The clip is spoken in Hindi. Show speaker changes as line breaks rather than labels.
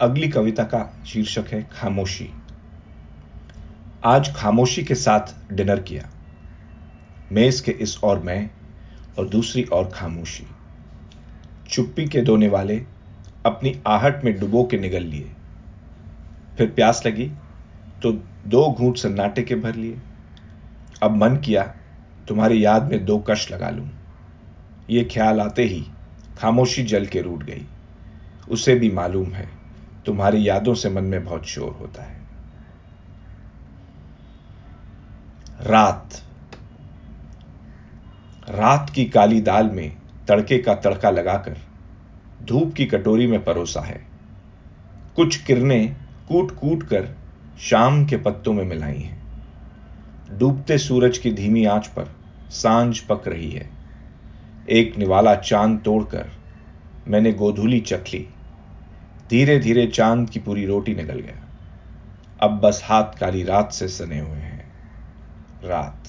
अगली कविता का शीर्षक है खामोशी। आज खामोशी के साथ डिनर किया। मेज के इस और मैं और दूसरी और खामोशी। चुप्पी के दोने वाले अपनी आहट में डुबो के निगल लिए। फिर प्यास लगी तो दो घूंट सन्नाटे के भर लिए। अब मन किया, तुम्हारी याद में दो कश लगा लूँ। ये ख्याल आते ही खामोशी जल के रूट गई। उसे भी मालूम है तुम्हारी यादों से मन में बहुत शोर होता है। रात। रात की काली दाल में तड़के का तड़का लगाकर धूप की कटोरी में परोसा है। कुछ किरणें कूट कूट कर शाम के पत्तों में मिलाई हैं। डूबते सूरज की धीमी आँच पर साँझ पक रही है। एक निवाला चाँद तोड़कर मैंने गोधूली चख ली। धीरे धीरे चाँद की पूरी रोटी निकल गया। अब बस हाथ काली रात से सने हुए हैं। रात।